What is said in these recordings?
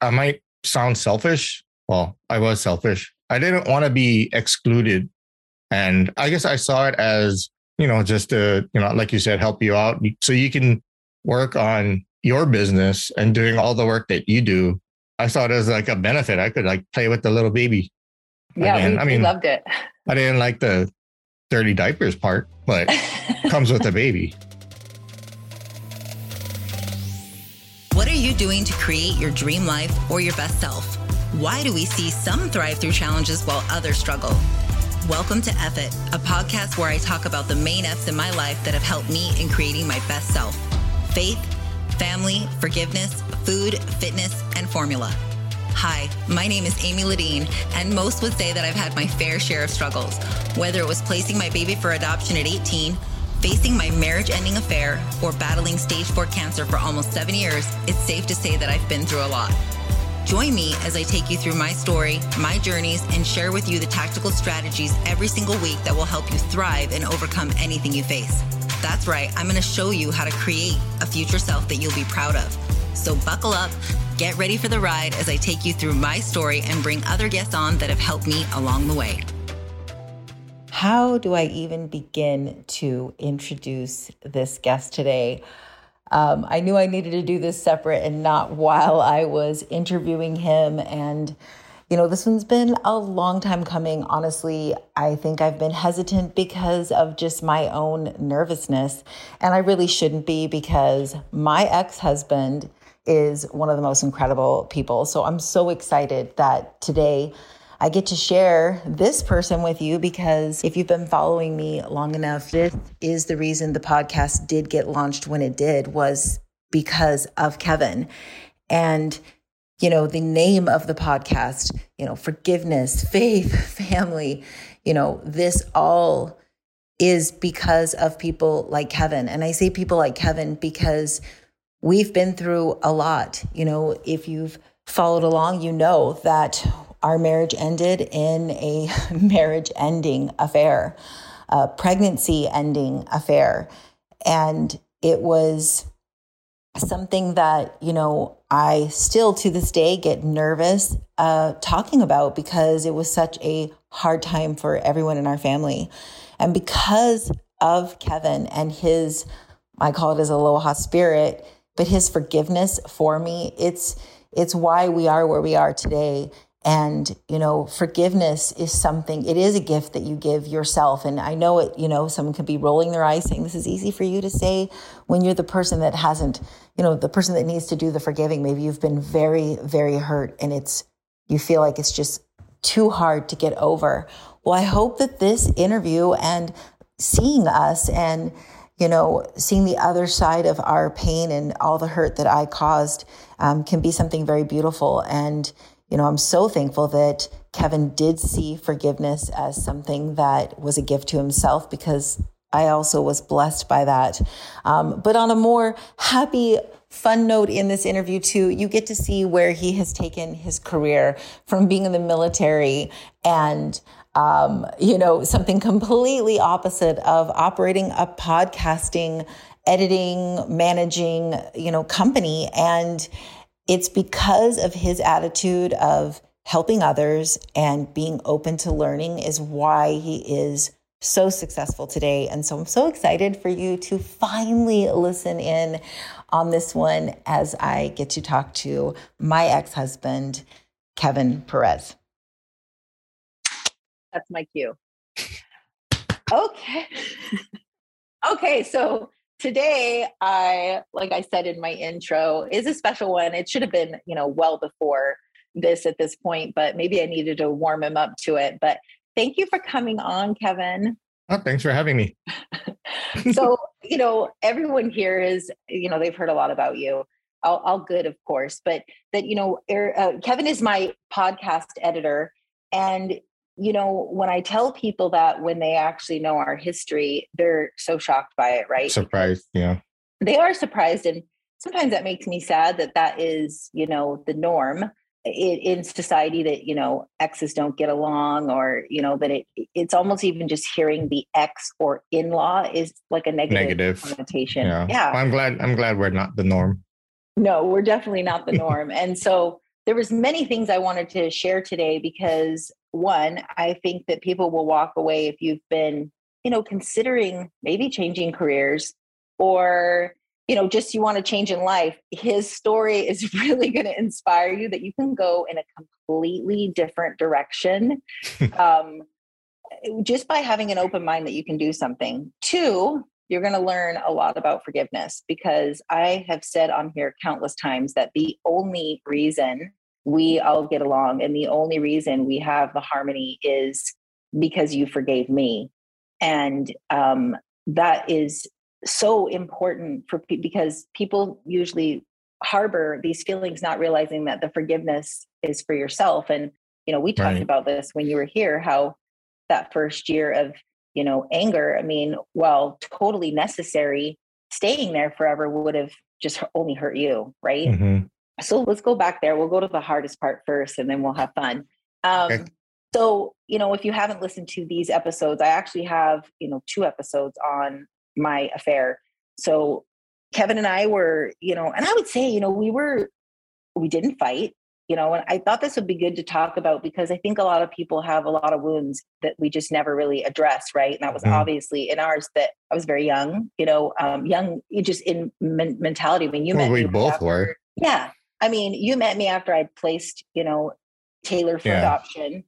I might sound selfish. Well, I was selfish. I didn't want to be excluded. And I guess I saw it as, you know, just to, you know, like you said, help you out so you can work on your business and doing all the work that you do. I saw it as like a benefit. I could like play with the little baby. Yeah, we, I mean, loved it. I didn't like the dirty diapers part, but comes with a baby. Are you doing to create your dream life or your best self? Why do we see some thrive through challenges while others struggle? Welcome to F It, a podcast where I talk about the main F's in my life that have helped me in creating my best self faith, family, forgiveness, food, fitness, and formula. Hi, my name is Amy Ladine, and most would say that I've had my fair share of struggles, whether it was placing my baby for adoption at 18 Facing my marriage ending affair or battling stage 4 cancer for almost seven years, it's safe to say that I've been through a lot. Join me as I take you through my story, my journeys, and share with you the tactical strategies every single week that will help you thrive and overcome anything you face. That's right, I'm to show you how to create a future self that you'll be proud of. So buckle up, get ready for the ride as I take you through my story and bring other guests on that have helped me along the way. How do I even begin to introduce this guest today? Um, I knew I needed to do this separate and not while I was interviewing him. And, you know, this one's been a long time coming. Honestly, I think I've been hesitant because of just my own nervousness. And I really shouldn't be because my ex husband is one of the most incredible people. So I'm so excited that today I get to share this person with you because if you've been following me long enough, this is the reason the podcast did get launched when it did was because of Kevin. And you know, the name of the podcast, you know, forgiveness, faith, family, you know, this all is because of people like Kevin. And I say people like Kevin because we've been through a lot. You know, if you've followed along, you know that our marriage ended in a marriage ending affair, a pregnancy ending affair. And it was something that, you know, I still to this day get nervous uh, talking about because it was such a hard time for everyone in our family. And because of Kevin and his, I call it his aloha spirit, but his forgiveness for me, it's, it's why we are where we are today. And, you know, forgiveness is something, it is a gift that you give yourself. And I know it, you know, someone could be rolling their eyes saying, this is easy for you to say when you're the person that hasn't, you know, the person that needs to do the forgiving. Maybe you've been very, very hurt and it's, you feel like it's just too hard to get over. Well, I hope that this interview and seeing us and, you know, seeing the other side of our pain and all the hurt that I caused um, can be something very beautiful. And, you know, I'm so thankful that Kevin did see forgiveness as something that was a gift to himself because I also was blessed by that. Um, but on a more happy, fun note in this interview, too, you get to see where he has taken his career from being in the military and um, you know, something completely opposite of operating a podcasting, editing, managing, you know, company. And it's because of his attitude of helping others and being open to learning is why he is so successful today. And so I'm so excited for you to finally listen in on this one as I get to talk to my ex husband, Kevin Perez. That's my cue. Okay. okay. So today i like i said in my intro is a special one. It should have been you know well before this at this point but maybe i needed to warm him up to it. But thank you for coming on kevin. Oh thanks for having me. So you know everyone here is you know they've heard a lot about you all, all good of course but that you know er, uh, kevin is my podcast editor and you know, when I tell people that when they actually know our history, they're so shocked by it, right? Surprised, yeah. They are surprised. And sometimes that makes me sad that that is, you know, the norm in society that, you know, exes don't get along or, you know, that it it's almost even just hearing the ex or in law is like a negative, negative. connotation. Yeah. yeah. I'm glad, I'm glad we're not the norm. No, we're definitely not the norm. and so, there was many things I wanted to share today because one, I think that people will walk away if you've been, you know, considering maybe changing careers or you know just you want to change in life. His story is really going to inspire you that you can go in a completely different direction um, just by having an open mind that you can do something. Two you're going to learn a lot about forgiveness because I have said on here countless times that the only reason we all get along and the only reason we have the harmony is because you forgave me. And um, that is so important for because people usually harbor these feelings not realizing that the forgiveness is for yourself and you know we talked right. about this when you were here how that first year of you know, anger, I mean, while totally necessary, staying there forever would have just only hurt you, right? Mm-hmm. So let's go back there. We'll go to the hardest part first and then we'll have fun. Um, okay. So, you know, if you haven't listened to these episodes, I actually have, you know, two episodes on my affair. So Kevin and I were, you know, and I would say, you know, we were, we didn't fight you know and i thought this would be good to talk about because i think a lot of people have a lot of wounds that we just never really address right and that was mm-hmm. obviously in ours that i was very young you know um, young just in men- mentality when you well, met we both after, were yeah i mean you met me after i'd placed you know taylor for yeah. adoption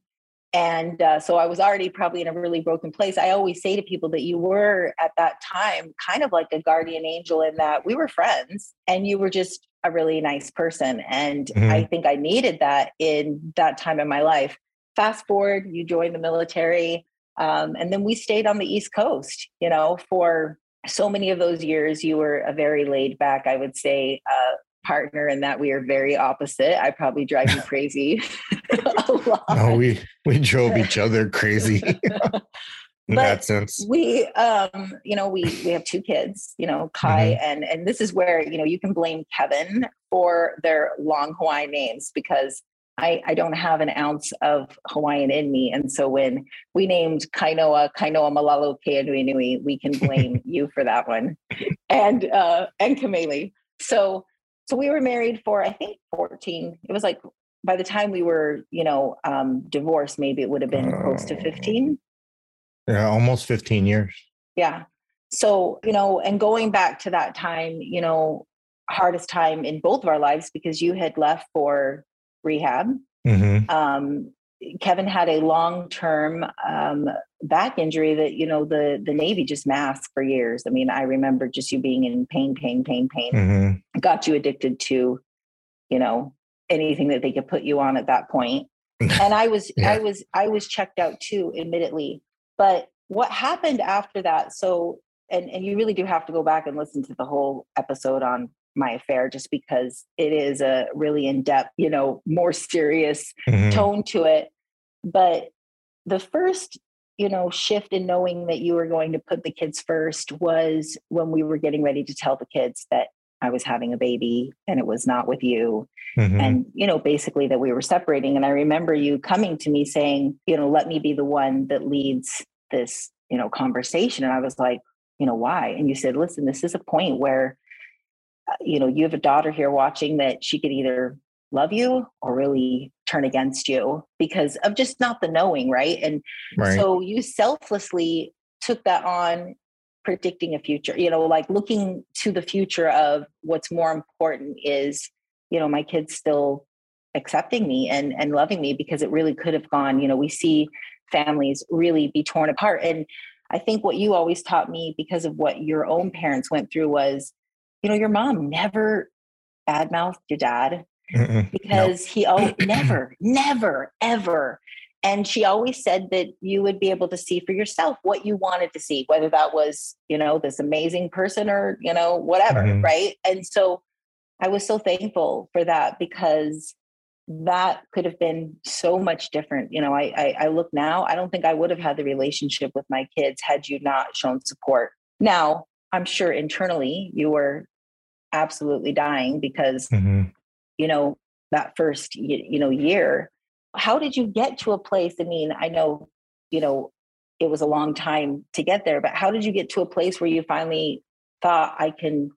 and uh, so i was already probably in a really broken place i always say to people that you were at that time kind of like a guardian angel in that we were friends and you were just a really nice person. And mm-hmm. I think I needed that in that time in my life. Fast forward, you joined the military. Um, and then we stayed on the East Coast, you know, for so many of those years. You were a very laid back, I would say, uh, partner and that we are very opposite. I probably drive you crazy a lot. No, we we drove each other crazy. in but that sense we um you know we we have two kids you know kai mm-hmm. and and this is where you know you can blame kevin for their long hawaiian names because i i don't have an ounce of hawaiian in me and so when we named kainoa kainoa malalo keanui nui we can blame you for that one and uh and kameli so so we were married for i think 14 it was like by the time we were you know um divorced maybe it would have been close to 15 yeah, almost 15 years. Yeah. So, you know, and going back to that time, you know, hardest time in both of our lives because you had left for rehab. Mm-hmm. Um, Kevin had a long term um, back injury that, you know, the, the Navy just masked for years. I mean, I remember just you being in pain, pain, pain, pain, mm-hmm. got you addicted to, you know, anything that they could put you on at that point. And I was, yeah. I was, I was checked out too, admittedly. But what happened after that? So, and, and you really do have to go back and listen to the whole episode on my affair just because it is a really in-depth you know more serious mm-hmm. tone to it but the first you know shift in knowing that you were going to put the kids first was when we were getting ready to tell the kids that i was having a baby and it was not with you. Mm-hmm. and you know basically that we were separating. And i remember you coming to me saying you know let me be the one that leads this you know conversation. And i was like you know why? And you said listen this is a point where uh, you know you have a daughter here watching that she could either love you or really turn against you because of just not the knowing right and right. so you selflessly took that on predicting a future you know like looking to the future of what's more important is you know my kids still accepting me and and loving me because it really could have gone you know we see families really be torn apart. And I think what you always taught me because of what your own parents went through was, you know, your mom never badmouthed your dad Mm-mm, because nope. he oh never, never, ever. And she always said that you would be able to see for yourself what you wanted to see, whether that was, you know, this amazing person or, you know, whatever. Mm-hmm. Right. And so I was so thankful for that because that could have been so much different. You know, I, I, I look now, I don't think I would have had the relationship with my kids had you not shown support. Now, I'm sure internally you were absolutely dying because, mm-hmm. You know, that first you know year. How did you get to a place? I mean, I know, you know, it was a long time to get there, but how did you get to a place where you finally thought I can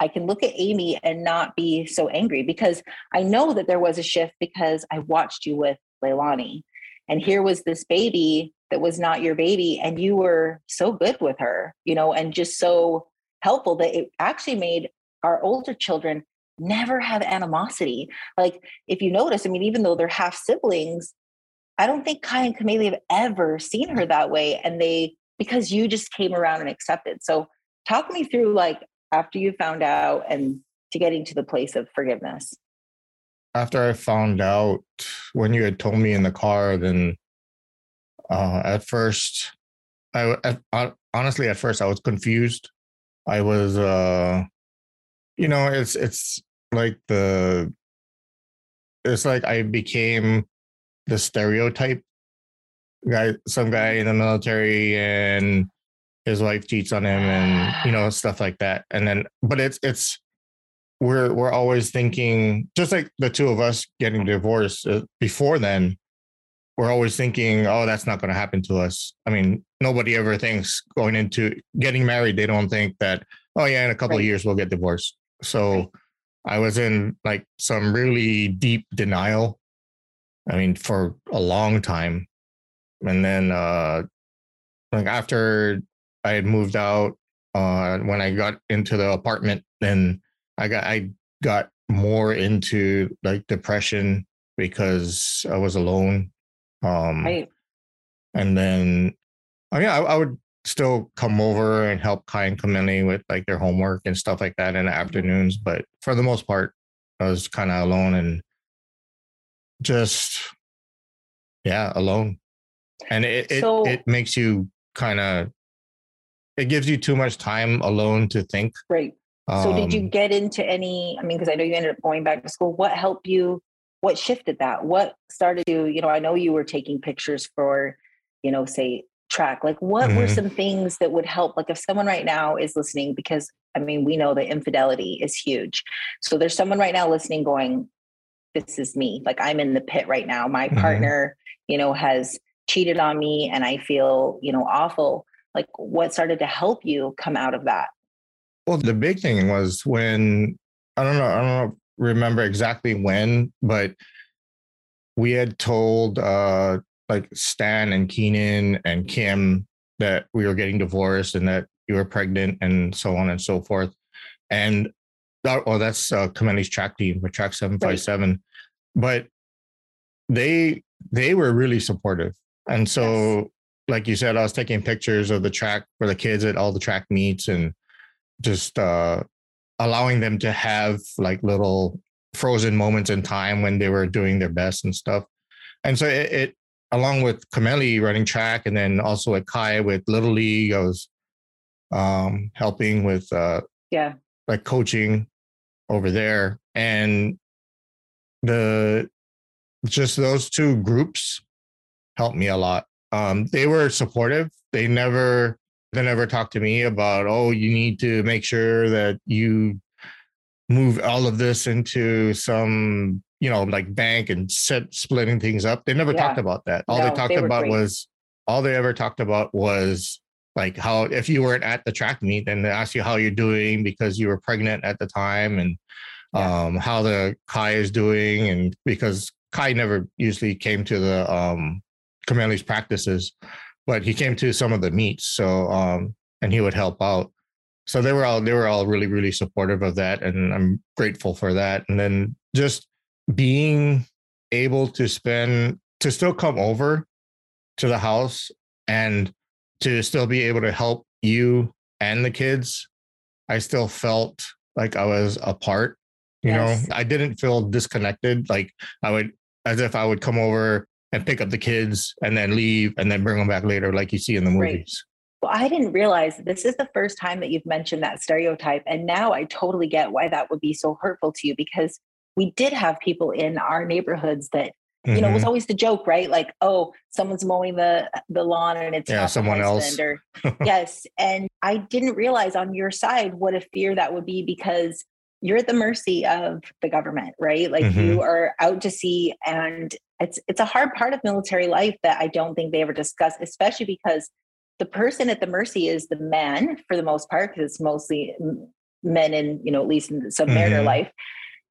I can look at Amy and not be so angry because I know that there was a shift because I watched you with Leilani. And here was this baby that was not your baby, and you were so good with her, you know, and just so helpful that it actually made our older children never have animosity. Like, if you notice, I mean, even though they're half siblings, I don't think Kai and Kameli have ever seen her that way. And they, because you just came around and accepted. So, talk me through like after you found out and to getting to the place of forgiveness. After I found out when you had told me in the car, then uh, at first, I, I honestly at first I was confused. I was, uh, you know, it's it's like the, it's like I became the stereotype guy, some guy in the military, and his wife cheats on him, and you know stuff like that. And then, but it's it's we're we're always thinking just like the two of us getting divorced uh, before then we're always thinking, oh, that's not going to happen to us. I mean, nobody ever thinks going into getting married, they don't think that, oh, yeah, in a couple right. of years we'll get divorced. So. I was in like some really deep denial. I mean, for a long time. And then, uh, like after I had moved out, uh, when I got into the apartment, then I got, I got more into like depression because I was alone um, right. And then, oh yeah, I, I, would still come over and help Kai and Kameli with like their homework and stuff like that in the mm-hmm. afternoons. But for the most part, I was kind of alone and just, yeah, alone. And it, so, it, it makes you kind of, it gives you too much time alone to think. Right. So um, did you um get into any, I mean, because I know you ended up going back to school. What helped you what shifted that what started to you know i know you were taking pictures for you know say track like what mm-hmm. were some things that would help like if someone right now is listening because i mean we know that infidelity is huge so there's someone right now listening going this is me like i'm in the pit right now my mm-hmm. partner you know has cheated on me and i feel you know awful like what started to help you come out of that well the big thing was when i don't know i don't know remember exactly when, but we had told uh like Stan and Keenan and Kim that we were getting divorced and that you were pregnant and so on and so forth. And that, well, that's uh, Kameli's track team, for track 757. Right. But they they were really supportive. And so, yes. like you said, I was taking pictures of the track for the kids at all the track meets and just uh allowing them to have like little frozen moments in time when they were doing their best and stuff. And so it, it along with Kameli running track and then also at Kai with Little League, I was um, helping with uh, yeah like coaching over there and the just those two groups helped me a lot. Um, they were supportive. They never they never talked to me about, oh, you need to make sure that you move all of this into some, you know, like bank and set splitting things up. They never yeah. talked about that. All no, they talked they about great. was all they ever talked about was like how if you weren't at the track meet, then they ask you how you're doing because you were pregnant at the time and yeah. um, how the Kai is doing. And because Kai never usually came to the um Kameli's practices but he came to some of the meets. So, um, and he would help out. So they were all they were all really really supportive of that, and I'm grateful for that. And then just being able to spend to still come over to the house and to still be able to help you and the kids, I still felt like I was a part. You yes. know, I didn't feel disconnected. Like I would, as if I would come over and pick up the kids and then leave and then bring them back later, like you see in the movies. Well, I didn't realize this is the first time that you've mentioned that stereotype. And now I totally get why that would be so hurtful to you because we did have people in our neighborhoods that you know, it was mm-hmm. always the joke, right? Like, oh, someone's mowing the the lawn and it's yeah, someone else. Or, yes, and I didn't realize on your side what a fear that would be because you're at the mercy of the government, right? Like mm-hmm. you are out to sea and it's it's a hard part of military life that I don't think they ever discuss, especially because the person at the mercy is the man for the most part, because it's mostly men in you know at least in submariner Mhm. life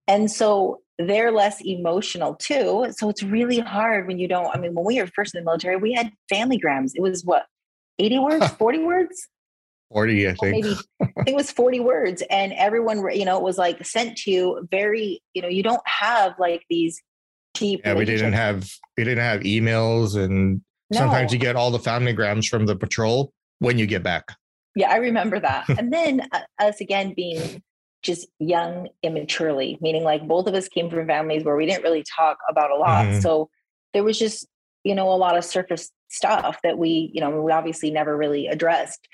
and so they're less emotional too so it's really hard when you don't i mean when we were first in the military we had family grams it was what 80 words 40 words 40, I think. maybe I think it was 40 words and everyone you know it was like sent to you very you know you don't have like these deep Yeah, we didn't have we didn't have emails and sometimes you get all the family grams from the patrol when you get back. Yeah, I remember that. and then uh, us again being just young immaturely, meaning like both of us came from families where we didn't really talk about a lot. Mhm. So there was just, you know, a lot of surface stuff that we, you know, we obviously never really addressed.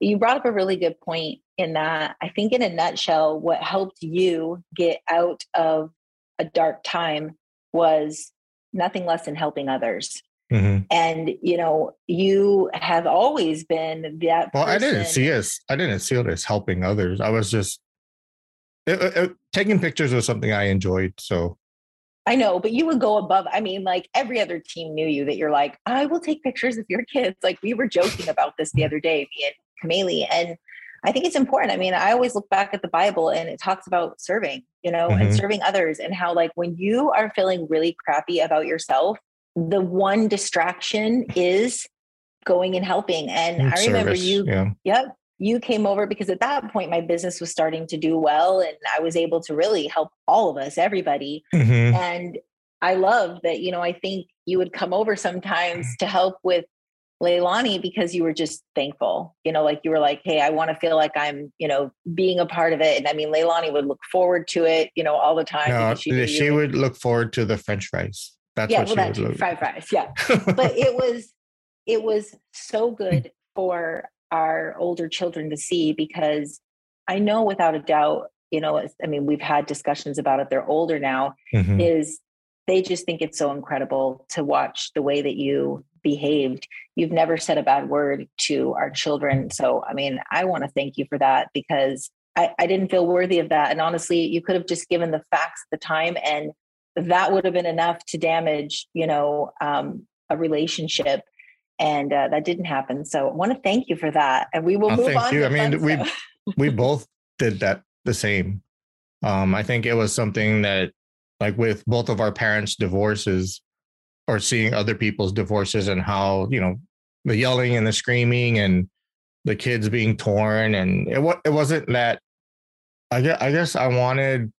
You brought up a really good point in that I think, in a nutshell, what helped you get out of a dark time was nothing less than helping others. Mhm. And, you know, you have always been that. Well, I didn't see us. I didn't see it as helping others. I was just it- it- it- taking pictures was something I enjoyed. So I know, but you would go above. I mean, like every other team knew you that you're like, I will take pictures of your kids. Like we were joking about this the other day, me and Kameli. And I think it's important. I mean, I always look back at the Bible and it talks about serving, you know, and Mhm. serving others and how like when you are feeling really crappy about yourself, the one distraction is going and helping. And mm, I remember service, you Yeah. Yep. You came over because at that point my business was starting to do well and I was able to really help all of us, everybody. Mhm. And I love that, you know, I think you would come over sometimes to help with Leilani because you were just thankful, you know, like you were like, hey, I want to feel like I'm, you know, being a part of it. And I mean, Leilani would look forward to it, you know, all the time. No, knew she, would look forward to the French fries. That's yeah, what well, she would look. fried fries. Yeah but it was it was so good for our older children to see because I know without a doubt, you know, I mean, we've had discussions about it. They're older now. Mhm. Is they just think it's so incredible to watch the way that you behaved. You've never said a bad word to our children. So, I mean, I want to thank you for that because I, I didn't feel worthy of that. And honestly, you could have just given the facts at the time and that would have been enough to damage, you know, um, a relationship. And uh, that didn't happen. So I want to thank you for that. And we will Oh, move thank on. you. I mean, we- we both did that the same. Um, I think it was something that, like, with both of our parents' divorces, or seeing other people's divorces, and how you know the yelling and the screaming and the kids being torn, and it wa- it wasn't that. I guess I guess I wanted.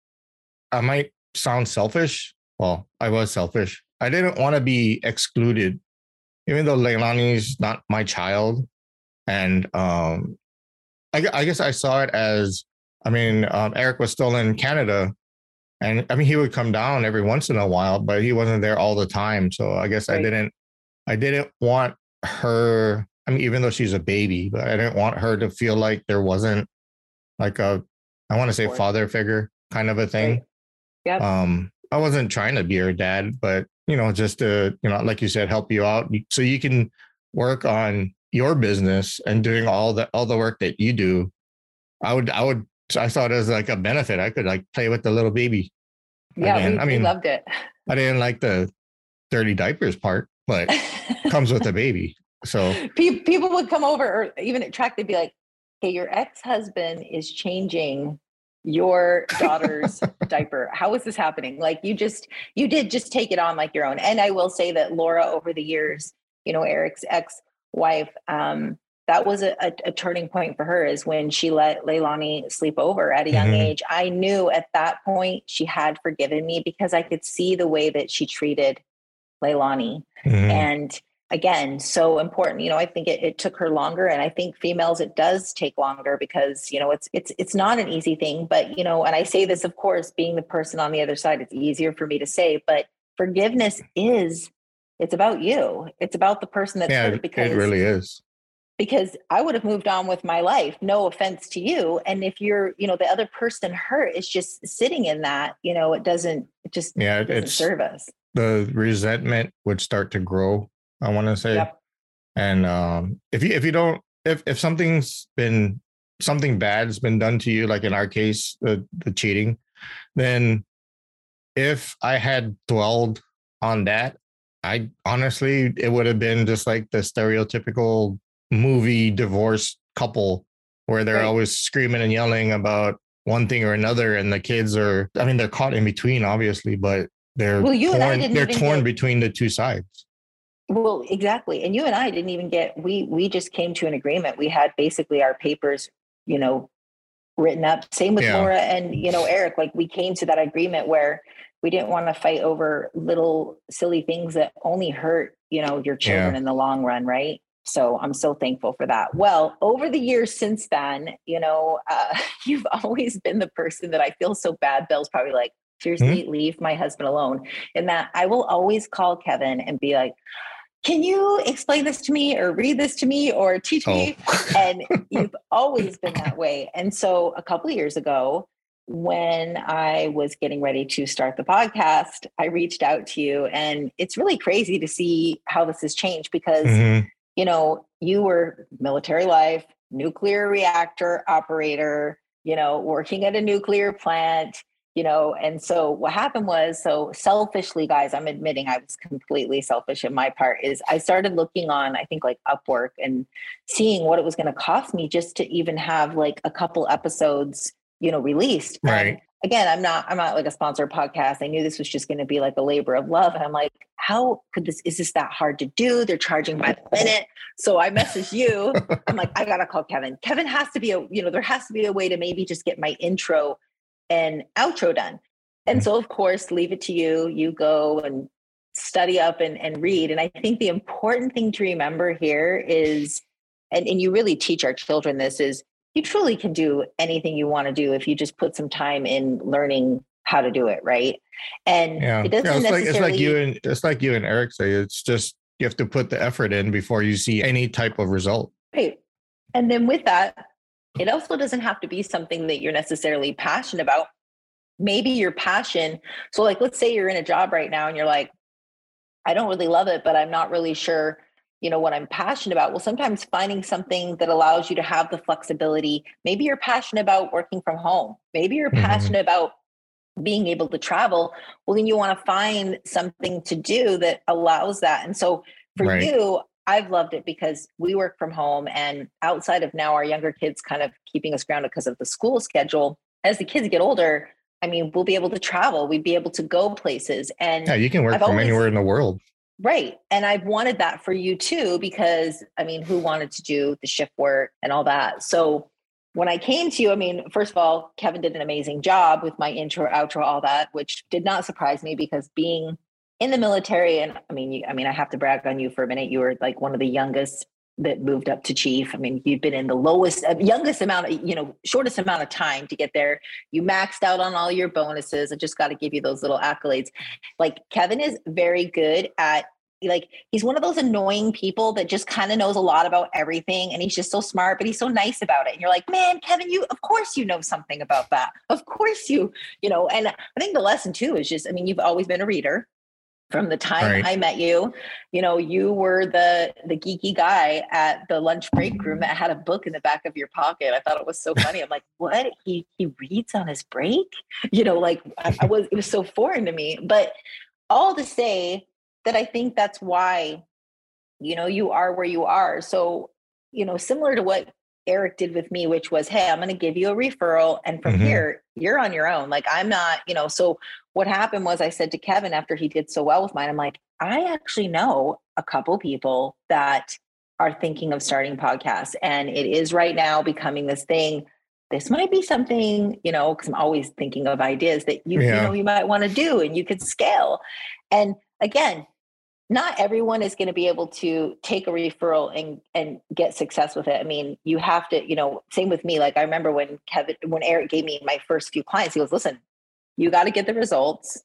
I might sound selfish. Well, I was selfish. I didn't want to be excluded, even though Leilani's not my child, and um, I, I guess I saw it as I mean, um, Eric was still in Canada, and I mean he would come down every once in a while, but he wasn't there all the time. So I guess I didn't, I didn't want her. I mean, even though she's a baby, but I didn't want her to feel like there wasn't like a, I want to say father figure kind of a thing. Right. Yep. Um, I wasn't trying to be her dad, but you know, just to you know, like you said, help you out so you can work on your business and doing all the all the work that you do. I would, I would, I saw it as like a benefit. I could like play with the little baby. yeah, Again, we, I we mean, loved it. I didn't like the dirty diapers part, but comes with a baby. So people would come over or even at track they'd be like hey your ex-husband is changing your daughter's diaper. How is this happening? Like you just you did just take it on like your own. And i will say that laura over the years you know eric's ex-wife um that was a, a, a turning point for her is when she let leilani sleep over at a young Mhm. age. I knew at that point she had forgiven me because i could see the way that she treated leilani. Mhm. and again so important you know i think it, it took her longer and i think females it does take longer because you know it's it's it's not an easy thing but you know and i say this of course being the person on the other side it's easier for me to say but forgiveness is it's about you it's about the person that's yeah, hurt because it really is. because I would have moved on with my life. No offense to you. And if you're, you know, the other person hurt is just sitting in that, you know, it doesn't, it just Yeah, it- doesn't it's serve us. the resentment would start to grow. I want to say, Yep. and um, if you if you don't if if something's been something bad's been done to you, like in our case, the the cheating, then if I had dwelled on that, I honestly it would have been just like the stereotypical movie divorce couple where they're Right. always screaming and yelling about one thing or another, and the kids are. I mean, they're caught in between, obviously, but they're Well, you and I torn. They're torn get- between the two sides. Well, exactly. And you and I didn't even get we we just came to an agreement. We had basically our papers, you know, written up. Same with Yeah. Laura and you know Eric. Like we came to that agreement where we didn't want to fight over little silly things that only hurt, you know, your children Yeah. in the long run, right? So I'm so thankful for that. Well, over the years since then, you know, uh, you've always been the person that I feel so bad. Bill's probably like, seriously, leave my husband alone. And that I will always call Kevin and be like, can you explain this to me or read this to me or teach me? Oh, and you've always been that way. And so a couple of years ago, when I was getting ready to start the podcast, I reached out to you. And it's really crazy to see how this has changed because, Mhm. you know, you were military life, nuclear reactor operator, you know, working at a nuclear plant, you know. And so what happened was so selfishly, guys, I'm admitting I was completely selfish in my part, is I started looking on, I think like Upwork and seeing what it was going to cost me just to even have like a couple episodes, you know, released. And Right. again, I'm not, I'm not like a sponsored podcast. I knew this was just going to be like a labor of love. And I'm like, how could this, is this that hard to do? They're charging by the minute. So I messaged you. I'm like, I gotta call Kevin. Kevin has to be a, you know, there has to be a way to maybe just get my intro and outro done. And mm. so of course, leave it to you. You go and study up and, and read. And I think the important thing to remember here is, and, and you really teach our children this is you truly can do anything you want to do if you just put some time in learning how to do it, right? And Yeah, it doesn't yeah, it's like necessarily it's like you and it's like you and Eric say. It's just you have to put the effort in before you see any type of result. Right. And then with that, it also doesn't have to be something that you're necessarily passionate about. Maybe your passion. So, like, let's say you're in a job right now and you're like, I don't really love it, but I'm not really sure, you know, what I'm passionate about. Well, sometimes finding something that allows you to have the flexibility. Maybe you're passionate about working from home. Maybe you're Mhm. passionate about being able to travel. Well, then you want to find something to do that allows that. And so for Right. you, I've loved it because we work from home and outside of now our younger kids kind of keeping us grounded because of the school schedule. As the kids get older, I mean, we'll be able to travel, we'd be able to go places. And Yeah, you can work I've from always- anywhere in the world. Right. And I've wanted that for you too, because I mean, who wanted to do the shift work and all that? So when I came to you, I mean, first of all, Kevin did an amazing job with my intro, outro, all that, which did not surprise me because being in the military, and I mean, you, I mean, I have to brag on you for a minute. You were like one of the youngest that moved up to chief. I mean, you've been in the lowest, uh, youngest amount of, you know, shortest amount of time to get there. You maxed out on all your bonuses. I just got to give you those little accolades. Like Kevin is very good at like he's one of those annoying people that just kind of knows a lot about everything and he's just so smart but he's so nice about it and you're like man kevin you of course you know something about that of course you you know and i think the lesson too is just i mean you've always been a reader from the time Right. i met you you know you were the the geeky guy at the lunch break room that had a book in the back of your pocket. I thought it was so funny. I'm like what? He he reads on his break? You know like I, I was it was so foreign to me. But all to say that I think that's why, you know, you are where you are. So, you know, similar to what Eric did with me, which was, hey, I'm going to give you a referral. And from Mhm. here, you're on your own. Like, I'm not, you know, so what happened was I said to Kevin after he did so well with mine, I'm like, I actually know a couple people that are thinking of starting podcasts. And it is right now becoming this thing. This might be something, you know, because I'm always thinking of ideas that you, Yeah. you know you might want to do and you could scale. And again, not everyone is going to be able to take a referral and and get success with it. I mean, you have to, you know, same with me. Like I remember when Kevin, when Eric gave me my first few clients, he goes, "Listen, you got to get the results."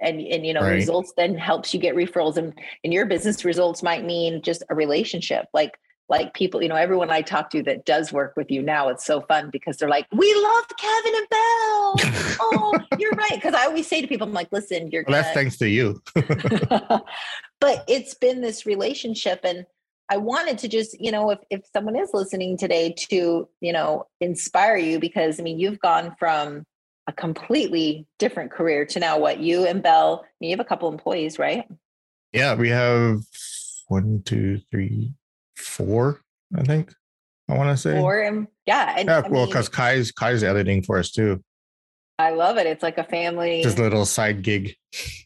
And, and you know Right. results then helps you get referrals and in your business results might mean just a relationship like like people you know everyone i talk to that does work with you now it's so fun because they're like we love kevin and bell oh you're right because i always say to people i'm like listen you're Well, gonna that's thanks to you. but it's been this relationship and i wanted to just you know if, if someone is listening today to you know inspire you because i mean you've gone from a completely different career to now what you and bell I mean, you have a couple employees right yeah, we have one, two, three, four. I think. I want to say. four, um, yeah, and yeah, I well, because Kai's Kai's editing for us too. I love it. It's like a family, Just a little side gig.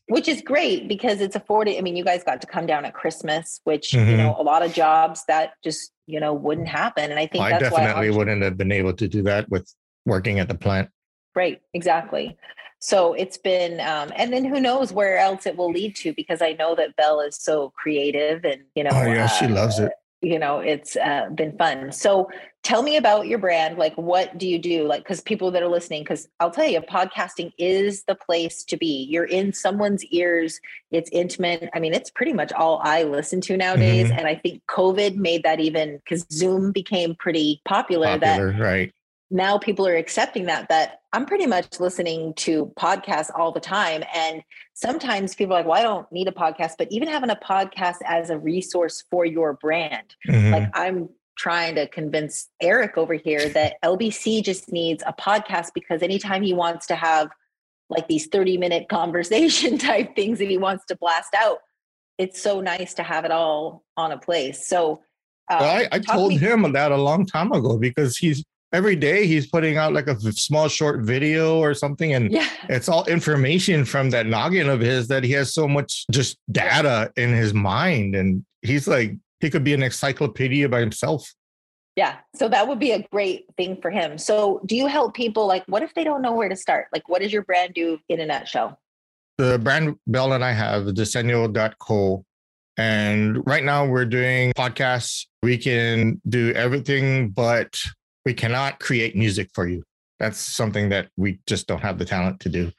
which is great because it's afforded. I mean, you guys got to come down at Christmas, which you Mhm. know a lot of jobs that just you know wouldn't happen. And I think I that's definitely why wouldn't have been able to do that with working at the plant. Right, exactly. So it's been, um, and then who knows where else it will lead to? Because I know that Belle is so creative, and you know, Oh yeah, she uh, loves it. You know, it's uh, been fun. So tell me about your brand. Like, what do you do? Like, because people that are listening, because I'll tell you, podcasting is the place to be. You're in someone's ears. It's intimate. I mean, it's pretty much all I listen to nowadays. Mm-hmm. And I think COVID made that even because Zoom became pretty popular. That Popular, right? Now people are accepting that that i'm pretty much listening to podcasts all the time and sometimes people are like well i don't need a podcast but even having a podcast as a resource for your brand Mhm. like i'm trying to convince eric over here that lbc just needs a podcast because anytime he wants to have like these 30 minute conversation type things that he wants to blast out it's so nice to have it all on a place so uh, Well, I, I told me- him that a long time ago because he's every day he's putting out like a small short video or something, and yeah it's all information from that noggin of his that he has so much just data in his mind, and he's like he could be an encyclopedia by himself. Yeah. So that would be a great thing for him. So do you help people like what if they don't know where to start? Like what does your brand do in a nutshell? The brand Bell and I have Desenio.co. And right now we're doing podcasts. We can do everything, but we cannot create music for you. That's something that we just don't have the talent to do.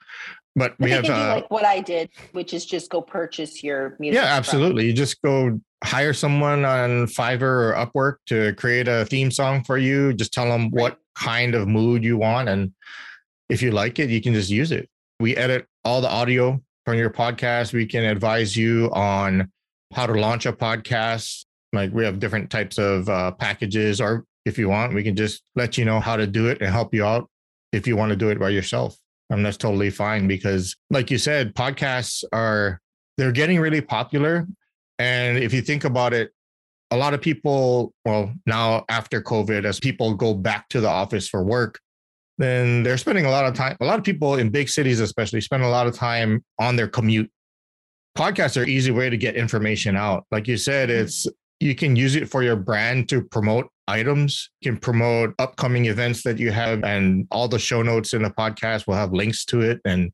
But we have can do uh, like what I did, which is just go purchase your music. Yeah, from- absolutely. You just go hire someone on Fiverr or Upwork to create a theme song for you. Just tell them what kind of mood you want. And if you like it, you can just use it. We edit all the audio from your podcast. We can advise you on how to launch a podcast. Like we have different types of uh, packages, or if you want, we can just let you know how to do it and help you out if you want to do it by yourself. And that's totally fine because, like you said, podcasts are they're getting really popular. And if you think about it, a lot of people, well, now after COVID, as people go back to the office for work, then they're spending a lot of time. A lot of people in big cities, especially, spend a lot of time on their commute. Podcasts are an easy way to get information out. Like you said, mm-hmm. it's you can use it for your brand to promote items, you can promote upcoming events that you have, and all the show notes in the podcast will have links to it. And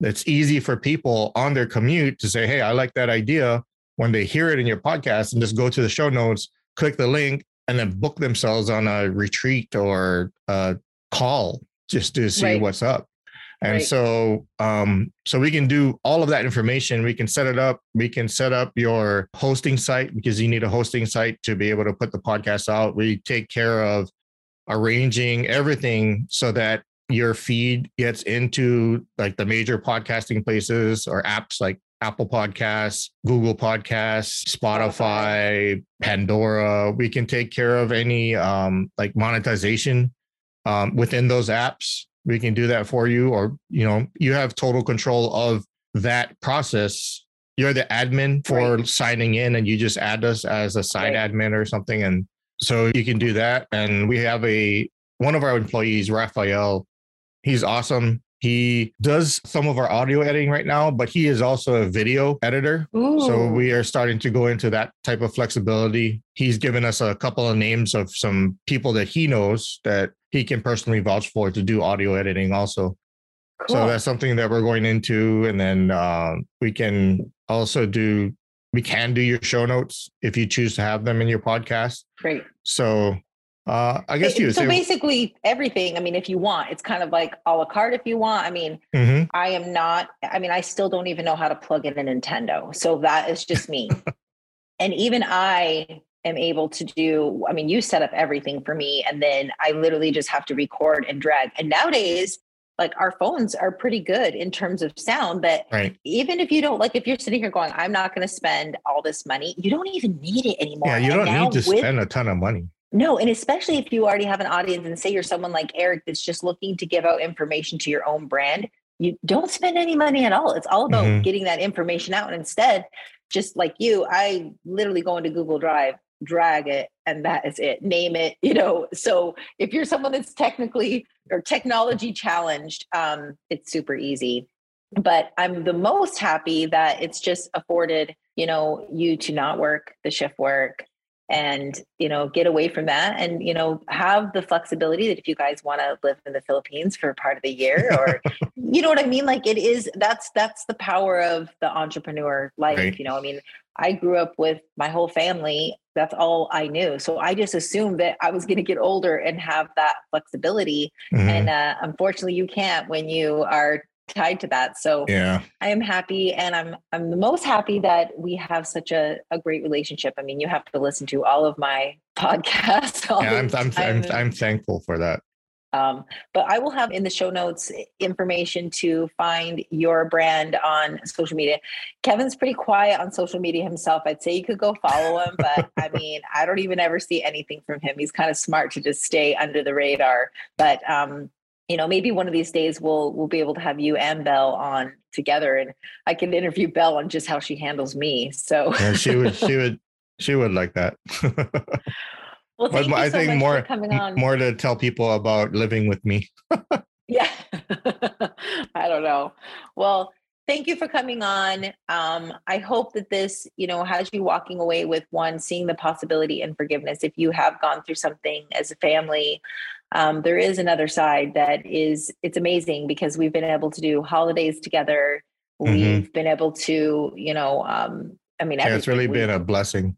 it's easy for people on their commute to say, Hey, I like that idea when they hear it in your podcast and just go to the show notes, click the link, and then book themselves on a retreat or a call just to see Right. what's up. And Right. so um so we can do all of that information. We can set it up. We can set up your hosting site because you need a hosting site to be able to put the podcast out. We take care of arranging everything so that your feed gets into like the major podcasting places or apps like Apple Podcasts, Google Podcasts, Spotify, Pandora. We can take care of any um, like monetization um, within those apps. We can do that for you, or you know, you have total control of that process. You're the admin for Right. signing in, and you just add us as a side Right. admin or something, and so you can do that. And we have a one of our employees, Raphael. He's awesome. He does some of our audio editing right now, but he is also a video editor. Ooh. So we are starting to go into that type of flexibility. He's given us a couple of names of some people that he knows that he can personally vouch for to do audio editing also. Cool. So that's something that we're going into. And then uh, we can also do, we can do your show notes if you choose to have them in your podcast. great. So uh, I guess you so basically everything. I mean, if you want, it's kind of like a la carte if you want. I mean, Mhm. I am not, I mean, I still don't even know how to plug in a Nintendo. So that is just me. and even I am able to do, I mean, you set up everything for me. And then I literally just have to record and drag. And nowadays, like our phones are pretty good in terms of sound but right. even if you don't like if you're sitting here going i'm not going to spend all this money you don't even need it anymore Yeah, you don't need to with- spend a ton of money. No, and especially if you already have an audience and say you're someone like Eric that's just looking to give out information to your own brand, you don't spend any money at all. It's all about Mhm. getting that information out. And instead, just like you, I literally go into Google Drive, drag it, and that is it. Name it, you know. So if you're someone that's technically or technology challenged, um, it's super easy. But I'm the most happy that it's just afforded, you know, you to not work the shift work, and you know get away from that and you know have the flexibility that if you guys want to live in the philippines for part of the year or you know what i mean like it is that's that's the power of the entrepreneur life right. you know i mean i grew up with my whole family that's all i knew so i just assumed that i was going to get older and have that flexibility mm-hmm. and uh, unfortunately you can't when you are tied to that. So yeah, I am happy and I'm I'm the most happy that we have such a, a great relationship. I mean, you have to listen to all of my podcasts. yeah, I'm, I'm, I'm, I'm thankful for that. Um, but I will have in the show notes information to find your brand on social media. Kevin's pretty quiet on social media himself. I'd say you could go follow him, but I mean, I don't even ever see anything from him. He's kind of smart to just stay under the radar. But um, you know, maybe one of these days we'll we'll be able to have you and Belle on together, and I can interview Belle on just how she handles me. So yeah, she would, she would, she would like that. well, but I so think more coming on. more to tell people about living with me. yeah, I don't know. Well, thank you for coming on. Um, I hope that this, you know, has you walking away with one, seeing the possibility and forgiveness. If you have gone through something as a family, um, there is another side that is it's amazing because we've been able to do holidays together mm-hmm. we've been able to you know um, i mean yeah, it's really been a blessing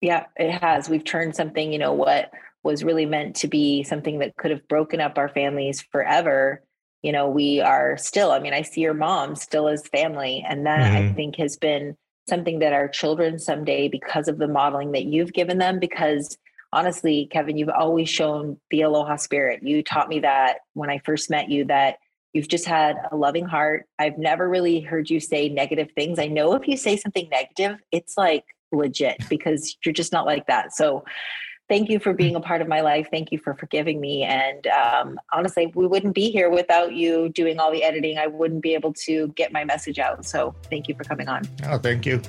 yeah it has we've turned something you know what was really meant to be something that could have broken up our families forever you know we are still i mean i see your mom still as family and that mm-hmm. i think has been something that our children someday because of the modeling that you've given them because honestly, Kevin, you've always shown the aloha spirit. You taught me that when I first met you, that you've just had a loving heart. I've never really heard you say negative things. I know if you say something negative, it's like legit because you're just not like that. So, thank you for being a part of my life. Thank you for forgiving me. And um, honestly, we wouldn't be here without you doing all the editing. I wouldn't be able to get my message out. So, thank you for coming on. Oh, thank you.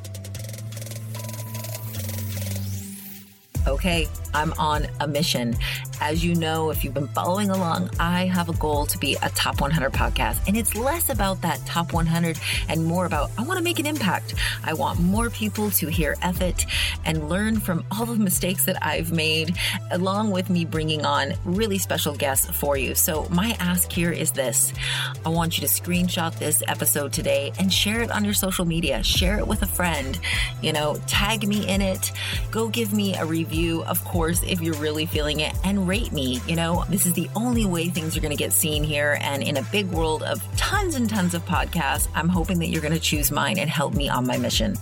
Okay, I'm on a mission. As you know, if you've been following along, I have a goal to be a top 100 podcast. And it's less about that top 100 and more about I want to make an impact. I want more people to hear Effort and learn from all the mistakes that I've made, along with me bringing on really special guests for you. So, my ask here is this I want you to screenshot this episode today and share it on your social media. Share it with a friend. You know, tag me in it. Go give me a review, of course, if you're really feeling it. Rate me. You know, this is the only way things are going to get seen here. And in a big world of tons and tons of podcasts, I'm hoping that you're going to choose mine and help me on my mission.